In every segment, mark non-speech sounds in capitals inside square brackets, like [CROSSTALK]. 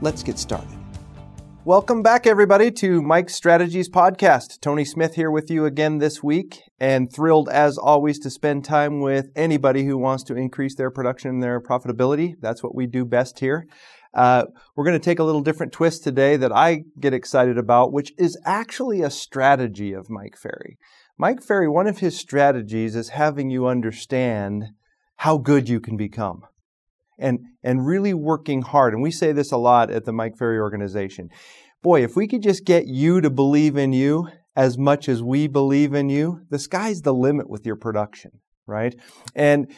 Let's get started. Welcome back, everybody, to Mike's Strategies Podcast. Tony Smith here with you again this week, and thrilled as always to spend time with anybody who wants to increase their production and their profitability. That's what we do best here. Uh, we're going to take a little different twist today that I get excited about, which is actually a strategy of Mike Ferry. Mike Ferry, one of his strategies is having you understand how good you can become and, and really working hard. And we say this a lot at the Mike Ferry organization. Boy, if we could just get you to believe in you as much as we believe in you, the sky's the limit with your production, right? And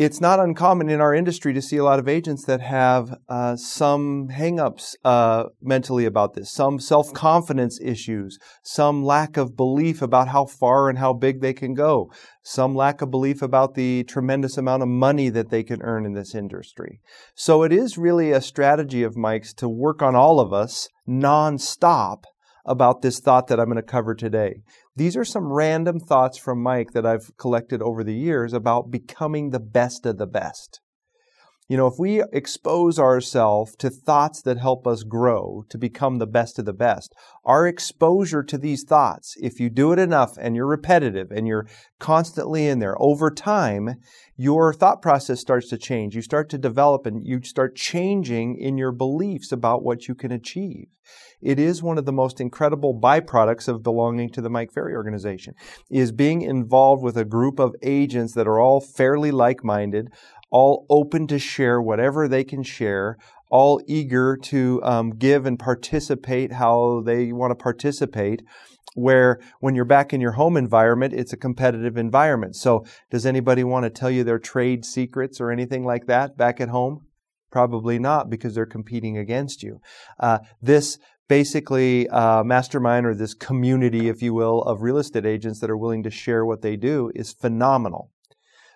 it's not uncommon in our industry to see a lot of agents that have uh, some hangups uh, mentally about this, some self confidence issues, some lack of belief about how far and how big they can go, some lack of belief about the tremendous amount of money that they can earn in this industry. So it is really a strategy of Mike's to work on all of us nonstop about this thought that I'm going to cover today. These are some random thoughts from Mike that I've collected over the years about becoming the best of the best. You know, if we expose ourselves to thoughts that help us grow to become the best of the best, our exposure to these thoughts, if you do it enough and you're repetitive and you're constantly in there over time, your thought process starts to change. You start to develop and you start changing in your beliefs about what you can achieve. It is one of the most incredible byproducts of belonging to the Mike Ferry organization is being involved with a group of agents that are all fairly like-minded, all open to share whatever they can share, all eager to um, give and participate how they want to participate. Where when you're back in your home environment, it's a competitive environment. So, does anybody want to tell you their trade secrets or anything like that back at home? Probably not because they're competing against you. Uh, this basically uh, mastermind or this community, if you will, of real estate agents that are willing to share what they do is phenomenal.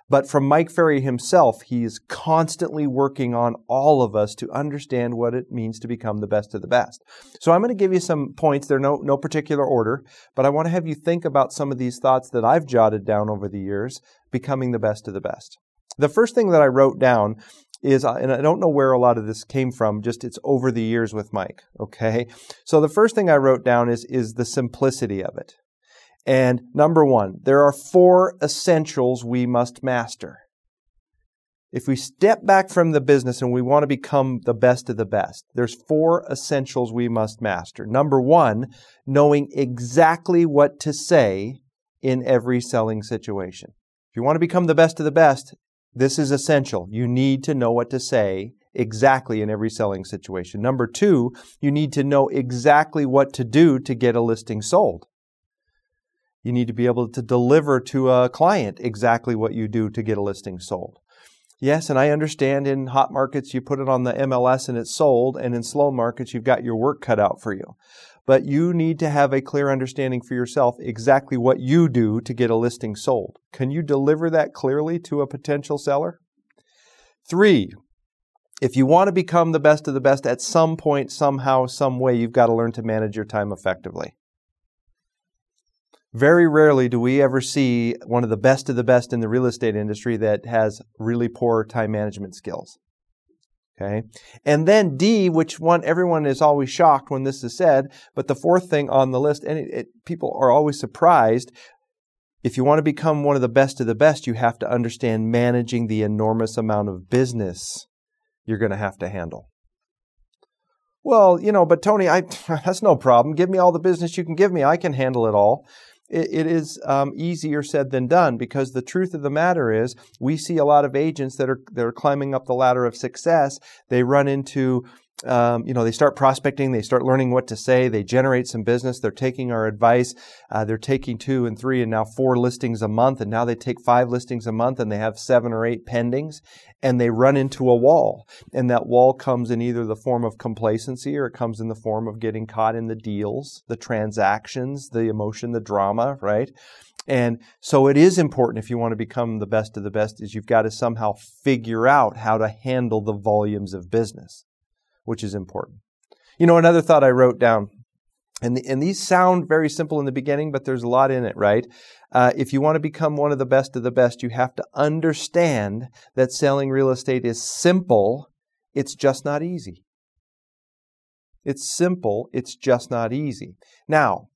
But from Mike Ferry himself, he is constantly working on all of us to understand what it means to become the best of the best. So I'm going to give you some points. They're no, no particular order, but I want to have you think about some of these thoughts that I've jotted down over the years, becoming the best of the best. The first thing that I wrote down is, uh, and I don't know where a lot of this came from, just it's over the years with Mike, okay? So the first thing I wrote down is, is the simplicity of it. And number one, there are four essentials we must master. If we step back from the business and we want to become the best of the best, there's four essentials we must master. Number one, knowing exactly what to say in every selling situation. If you want to become the best of the best, this is essential. You need to know what to say exactly in every selling situation. Number two, you need to know exactly what to do to get a listing sold. You need to be able to deliver to a client exactly what you do to get a listing sold. Yes, and I understand in hot markets you put it on the MLS and it's sold, and in slow markets you've got your work cut out for you. But you need to have a clear understanding for yourself exactly what you do to get a listing sold. Can you deliver that clearly to a potential seller? Three, if you want to become the best of the best at some point, somehow, some way, you've got to learn to manage your time effectively. Very rarely do we ever see one of the best of the best in the real estate industry that has really poor time management skills. Okay. And then D, which one everyone is always shocked when this is said, but the fourth thing on the list, and it, it, people are always surprised. If you want to become one of the best of the best, you have to understand managing the enormous amount of business you're going to have to handle. Well, you know, but Tony, I, [LAUGHS] that's no problem. Give me all the business you can give me. I can handle it all it, it is um, easier said than done because the truth of the matter is we see a lot of agents that are that are climbing up the ladder of success. They run into um, you know, they start prospecting, they start learning what to say, they generate some business, they're taking our advice, uh, they're taking two and three and now four listings a month, and now they take five listings a month and they have seven or eight pendings, and they run into a wall. And that wall comes in either the form of complacency or it comes in the form of getting caught in the deals, the transactions, the emotion, the drama, right? And so it is important if you want to become the best of the best is you've got to somehow figure out how to handle the volumes of business which is important. You know, another thought I wrote down, and, the, and these sound very simple in the beginning, but there's a lot in it, right? Uh, if you want to become one of the best of the best, you have to understand that selling real estate is simple, it's just not easy. It's simple, it's just not easy. Now,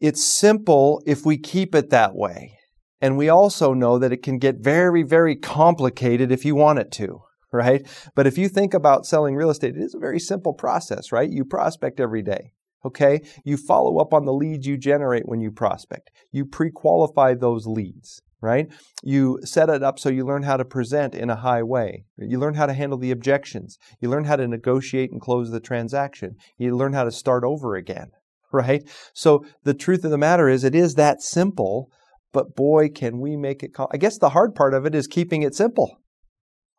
it's simple if we keep it that way. And we also know that it can get very, very complicated if you want it to [LAUGHS] right? But if you think about selling real estate, it is a very simple process, right? You prospect every day. Okay. You follow up on the leads you generate when you prospect. You pre qualify those leads, right? You set it up so you learn how to present in a high way. You learn how to handle the objections. You learn how to negotiate and close the transaction. You learn how to start over again, [LAUGHS] right? So the truth of the matter is, it is that simple, but boy, can we make it. I guess the hard part of it is keeping it simple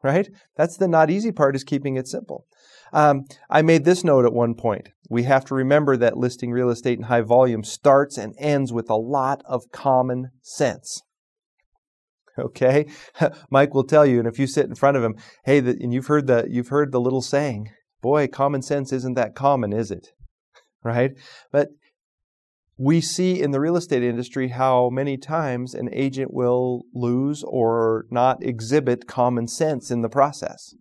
right? That's the not easy part is keeping it simple. Um, I made this note at one point. We have to remember that listing real estate in high volume starts and ends with a lot of common sense. Okay, [LAUGHS] Mike will tell you, and if you sit in front of him, hey, the, and you've heard the you've heard the little saying, boy, common sense isn't that common, is it? [LAUGHS] Right? But we see in the real estate industry how many times an agent will lose or not exhibit common sense in the process.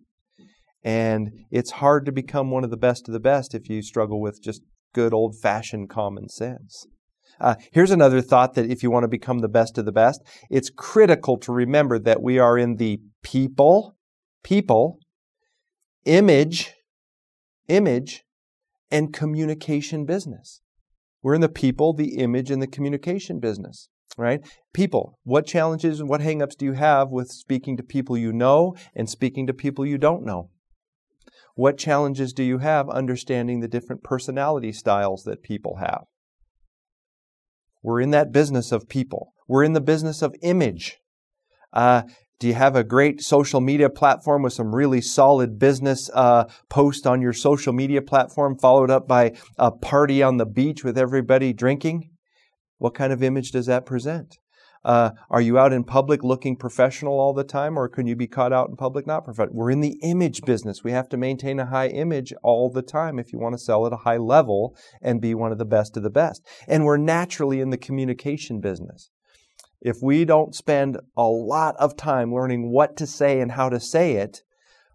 And it's hard to become one of the best of the best if you struggle with just good old fashioned common sense. Uh, here's another thought that if you want to become the best of the best, it's critical to remember that we are in the people, people, image, image, and communication business. We're in the people, the image, and the communication business, right? People, what challenges and what hangups do you have with speaking to people you know and speaking to people you don't know? What challenges do you have understanding the different personality styles that people have? We're in that business of people. We're in the business of image. Uh, do you have a great social media platform with some really solid business uh, post on your social media platform, followed up by a party on the beach with everybody drinking? What kind of image does that present? Uh, are you out in public looking professional all the time, or can you be caught out in public not professional? We're in the image business. We have to maintain a high image all the time if you want to sell at a high level and be one of the best of the best. And we're naturally in the communication business if we don't spend a lot of time learning what to say and how to say it,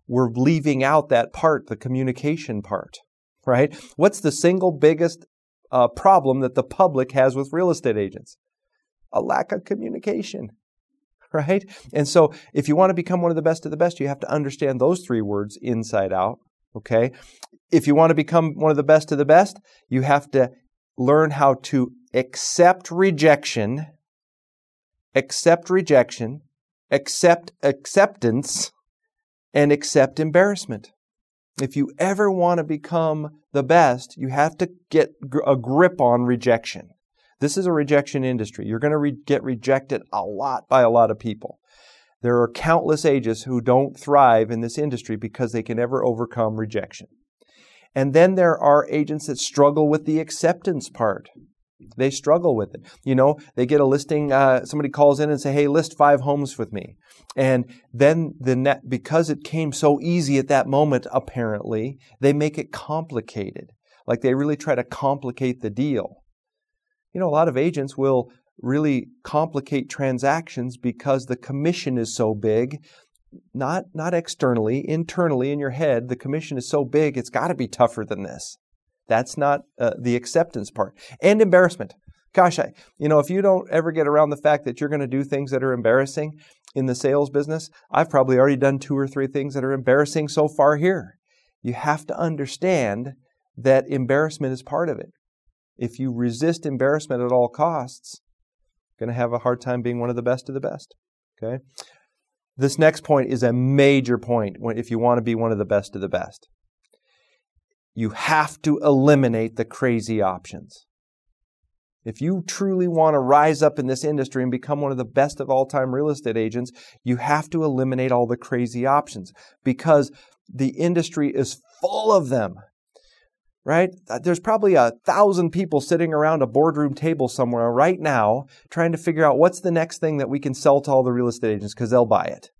we're leaving out that part, the communication part, right? What's the single biggest uh, problem that the public has with real estate agents? A lack of communication, [LAUGHS] right? And so if you want to become one of the best of the best, you have to understand those three words inside out, okay? If you want to become one of the best of the best, you have to learn how to accept rejection accept rejection, accept acceptance, and accept embarrassment. If you ever want to become the best, you have to get a grip on rejection. This is a rejection industry. You're going to re- get rejected a lot by a lot of people. There are countless agents who don't thrive in this industry because they can never overcome rejection. And then there are agents that struggle with the acceptance part. They struggle with it. You know, they get a listing, uh, somebody calls in and say, hey, list five homes with me. And then the net, because it came so easy at that moment, apparently, they make it complicated. Like they really try to complicate the deal. You know, a lot of agents will really complicate transactions because the commission is so big. Not, not externally, internally in your head, the commission is so big, it's got to be tougher than this. That's not uh, the acceptance part. And embarrassment. Gosh, I, you know, if you don't ever get around the fact that you're going to do things that are embarrassing in the sales business, I've probably already done two or three things that are embarrassing so far here. You have to understand that embarrassment is part of it. If you resist embarrassment at all costs, you're going to have a hard time being one of the best of the best. Okay? This next point is a major point if you want to be one of the best of the best. You have to eliminate the crazy options. If you truly want to rise up in this industry and become one of the best of all time real estate agents, you have to eliminate all the crazy options because the industry is full of them. Right? Uh, there's probably a thousand people sitting around a boardroom table somewhere right now trying to figure out what's the next thing that we can sell to all the real estate agents because they'll buy it.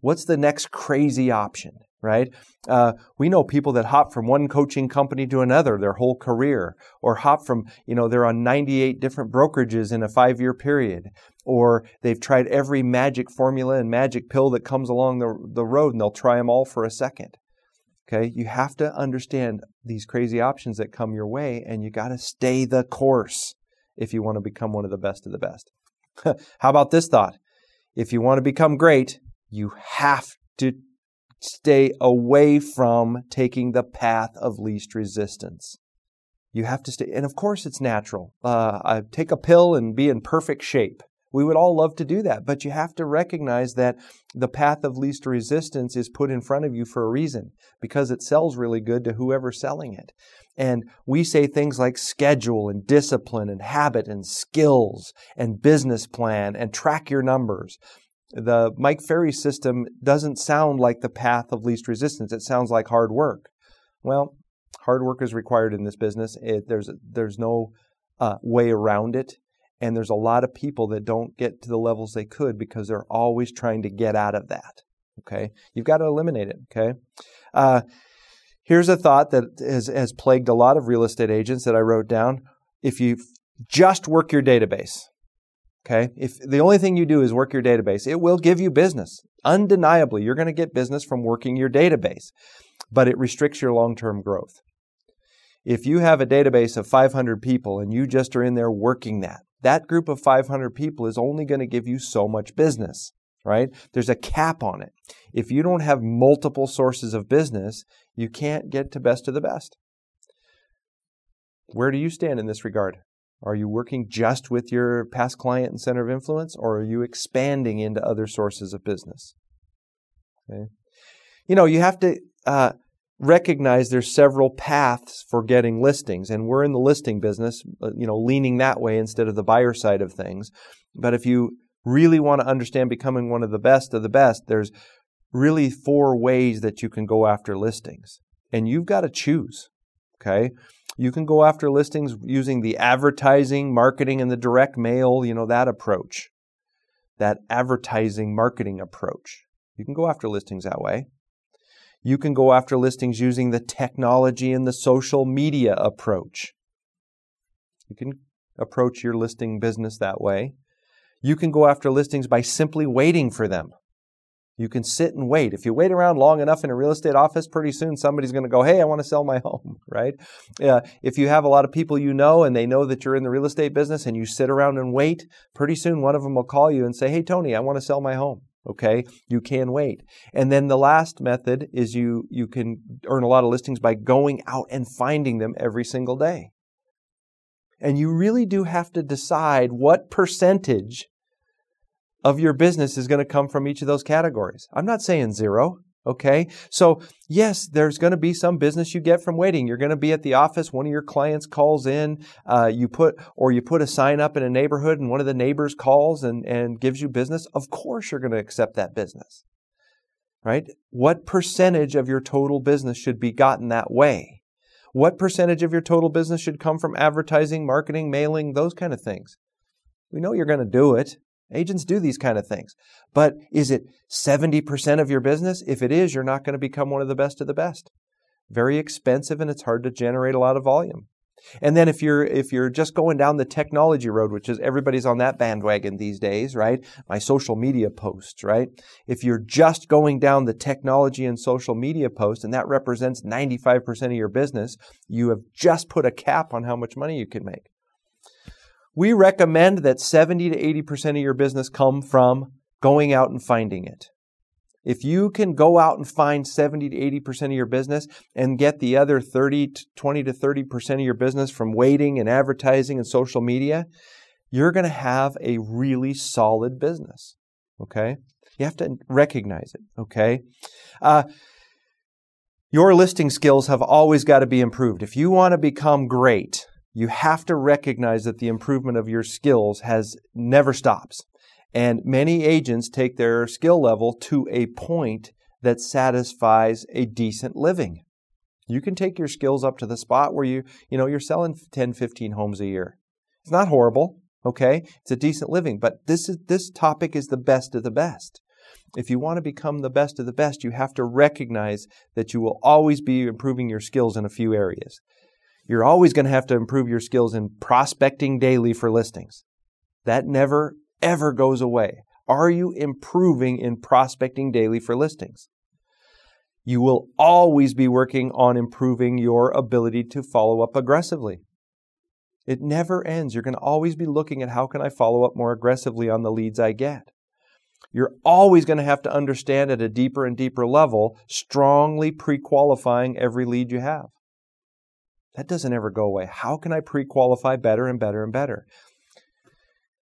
What's the next crazy option? Right? Uh, we know people that hop from one coaching company to another their whole career, or hop from, you know, they're on 98 different brokerages in a five year period, or they've tried every magic formula and magic pill that comes along the, the road and they'll try them all for a second. Okay, you have to understand these crazy options that come your way, and you got to stay the course if you want to become one of the best of the best. [LAUGHS] How about this thought? If you want to become great, you have to stay away from taking the path of least resistance. You have to stay, and of course it's natural. Uh, I take a pill and be in perfect shape. We would all love to do that, but you have to recognize that the path of least resistance is put in front of you for a reason, because it sells really good to whoever's selling it. And we say things like schedule and discipline and habit and skills and business plan and track your numbers the Mike Ferry system doesn't sound like the path of least resistance. It sounds like hard work. Well, hard work is required in this business. It, there's there's no uh, way around it, and there's a lot of people that don't get to the levels they could because they're always trying to get out of that. Okay, you've got to eliminate it. Okay. Uh, here's a thought that has, has plagued a lot of real estate agents that I wrote down. If you just work your database, Okay. If the only thing you do is work your database, it will give you business. Undeniably, you're going to get business from working your database, but it restricts your long term growth. If you have a database of 500 people and you just are in there working that, that group of 500 people is only going to give you so much business, right? There's a cap on it. If you don't have multiple sources of business, you can't get to best of the best. Where do you stand in this regard? Are you working just with your past client and center of influence, or are you expanding into other sources of business? Okay. You know, you have to uh, recognize there's several paths for getting listings, and we're in the listing business, uh, you know, leaning that way instead of the buyer side of things. But if you really want to understand becoming one of the best of the best, there's really four ways that you can go after listings, and you've got to choose. Okay. You can go after listings using the advertising, marketing, and the direct mail, you know, that approach. That advertising marketing approach. You can go after listings that way. You can go after listings using the technology and the social media approach. You can approach your listing business that way. You can go after listings by simply waiting for them. You can sit and wait. If you wait around long enough in a real estate office, pretty soon somebody's going to go, Hey, I want to sell my [LAUGHS] home, right? Uh, if you have a lot of people you know and they know that you're in the real estate business and you sit around and wait, pretty soon one of them will call you and say, Hey, Tony, I want to sell my home. Okay. You can wait. And then the last method is you, you can earn a lot of listings by going out and finding them every single day. And you really do have to decide what percentage of your business is going to come from each of those categories. I'm not saying zero. Okay. So yes, there's going to be some business you get from waiting. You're going to be at the office. One of your clients calls in, uh, you put, or you put a sign up in a neighborhood and one of the neighbors calls and, and gives you business. Of course you're going to accept that business. Right? What percentage of your total business should be gotten that way? What percentage of your total business should come from advertising, marketing, mailing, those kind of things? We know you're going to do it. Agents do these kind of things. But is it 70% of your business? If it is, you're not going to become one of the best of the best. Very expensive and it's hard to generate a lot of volume. And then if you're if you're just going down the technology road, which is everybody's on that bandwagon these days, right? My social media posts, right? If you're just going down the technology and social media post and that represents 95% of your business, you have just put a cap on how much money you can make. We recommend that 70 to 80% of your business come from going out and finding it. If you can go out and find 70 to 80% of your business and get the other 30 to 20 to 30% of your business from waiting and advertising and social media, you're going to have a really solid business. Okay? You have to recognize it. Okay? Uh, Your listing skills have always got to be improved. If you want to become great, you have to recognize that the improvement of your skills has never stops. And many agents take their skill level to a point that satisfies a decent living. You can take your skills up to the spot where you, you know, you're selling 10, 15 homes a year. It's not horrible, okay? It's a decent living, but this is this topic is the best of the best. If you want to become the best of the best, you have to recognize that you will always be improving your skills in a few areas. You're always going to have to improve your skills in prospecting daily for listings. That never, ever goes away. Are you improving in prospecting daily for listings? You will always be working on improving your ability to follow up aggressively. It never ends. You're going to always be looking at how can I follow up more aggressively on the leads I get. You're always going to have to understand at a deeper and deeper level, strongly pre qualifying every lead you have. That doesn't ever go away. How can I pre qualify better and better and better?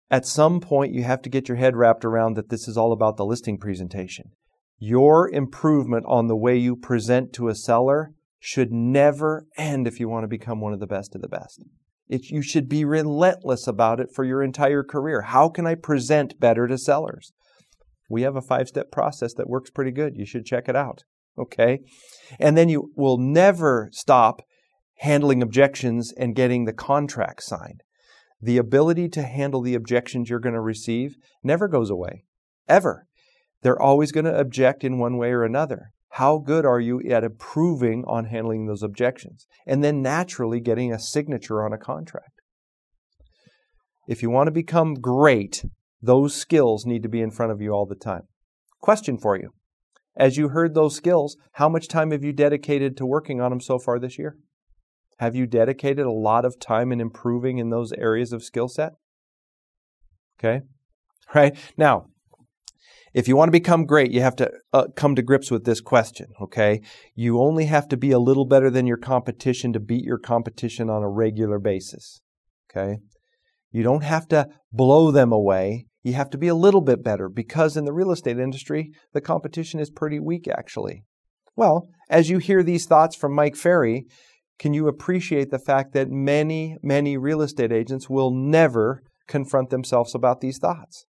At some point, you have to get your head wrapped around that this is all about the listing presentation. Your improvement on the way you present to a seller should never end if you want to become one of the best of the best. It, you should be relentless about it for your entire career. How can I present better to sellers? We have a five step process that works pretty good. You should check it out. Okay. And then you will never stop handling objections and getting the contract signed. The ability to handle the objections you're going to receive never goes away, ever. They're always going to object in one way or another. How good are you at improving on handling those objections? And then naturally getting a signature on a contract. If you want to become great those skills need to be in front of you all the time. Question for you. As you heard those skills, how much time have you dedicated to working on them so far this year? Have you dedicated a lot of time in improving in those areas of skill set? Okay? Right? Now, if you want to become great, you have to uh, come to grips with this question, okay? You only have to be a little better than your competition to beat your competition on a regular basis, okay? You don't have to blow them away. You have to be a little bit better because in the real estate industry, the competition is pretty weak, actually. Well, as you hear these thoughts from Mike Ferry, can you appreciate the fact that many, many real estate agents will never confront themselves about these thoughts,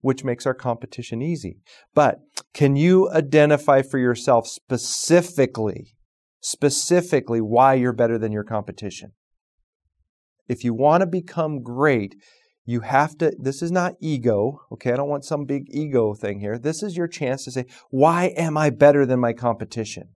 which makes our competition easy. But can you identify for yourself specifically, specifically why you're better than your competition? if you want to become great, you have to, this is not ego, okay? I don't want some big ego thing here. This is your chance to say, why am I better than my competition?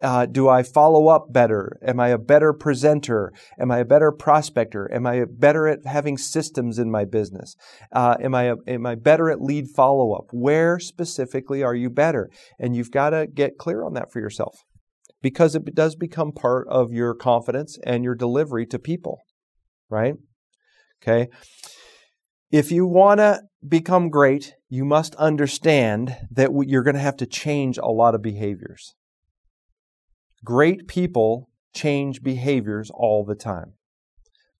Uh, do I follow up better? Am I a better presenter? Am I a better prospector? Am I better at having systems in my business? Uh, am I a, am I better at lead follow up? Where specifically are you better? And you've got to get clear on that for yourself because it does become part of your confidence and your delivery to people right? Okay. If you want to become great, you must understand that you're going to have to change a lot of behaviors. Great people change behaviors all the time.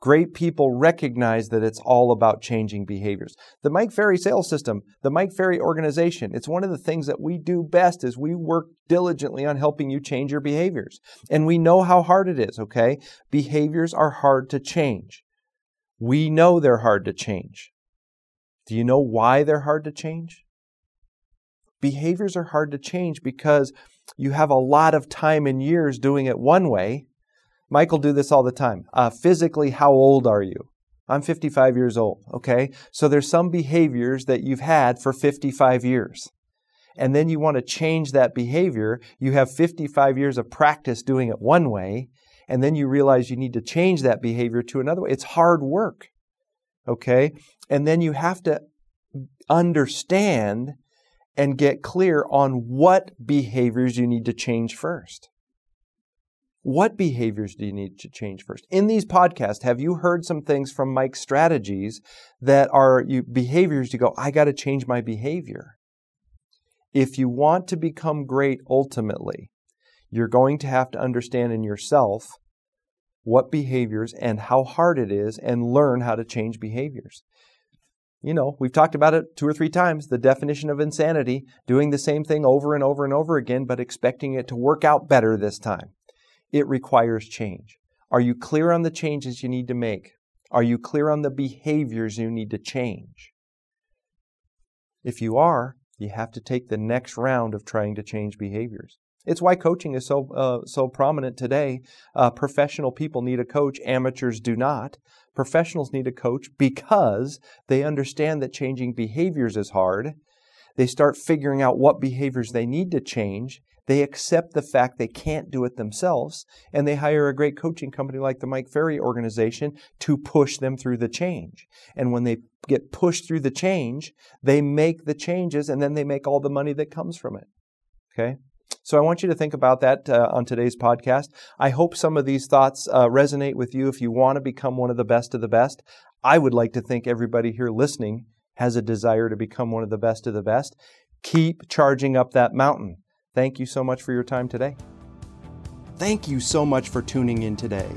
Great people recognize that it's all about changing behaviors. The Mike Ferry sales system, the Mike Ferry organization, it's one of the things that we do best is we work diligently on helping you change your behaviors. And we know how hard it is, okay? Behaviors are hard to change. We know they're hard to change. Do you know why they're hard to change? Behaviors are hard to change because you have a lot of time and years doing it one way Michael do this all the time. Uh, physically, how old are you? I'm 55 years old. Okay. So there's some behaviors that you've had for 55 years. And then you want to change that behavior. You have 55 years of practice doing it one way. And then you realize you need to change that behavior to another way. It's hard work. Okay. And then you have to understand and get clear on what behaviors you need to change first. What behaviors do you need to change first? In these podcasts, have you heard some things from Mike's strategies that are you, behaviors you go, I got to change my behavior? If you want to become great ultimately, you're going to have to understand in yourself what behaviors and how hard it is and learn how to change behaviors. You know, we've talked about it two or three times the definition of insanity, doing the same thing over and over and over again, but expecting it to work out better this time. It requires change. Are you clear on the changes you need to make? Are you clear on the behaviors you need to change? If you are, you have to take the next round of trying to change behaviors. It's why coaching is so uh, so prominent today. Uh, professional people need a coach; amateurs do not. Professionals need a coach because they understand that changing behaviors is hard. They start figuring out what behaviors they need to change. They accept the fact they can't do it themselves, and they hire a great coaching company like the Mike Ferry organization to push them through the change. And when they get pushed through the change, they make the changes, and then they make all the money that comes from it. Okay? So I want you to think about that uh, on today's podcast. I hope some of these thoughts uh, resonate with you if you want to become one of the best of the best. I would like to think everybody here listening has a desire to become one of the best of the best. Keep charging up that mountain. Thank you so much for your time today. Thank you so much for tuning in today.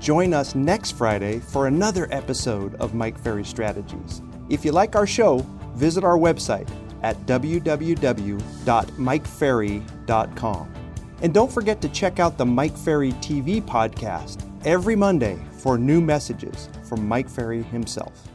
Join us next Friday for another episode of Mike Ferry Strategies. If you like our show, visit our website at www.mikeferry.com. And don't forget to check out the Mike Ferry TV podcast every Monday for new messages from Mike Ferry himself.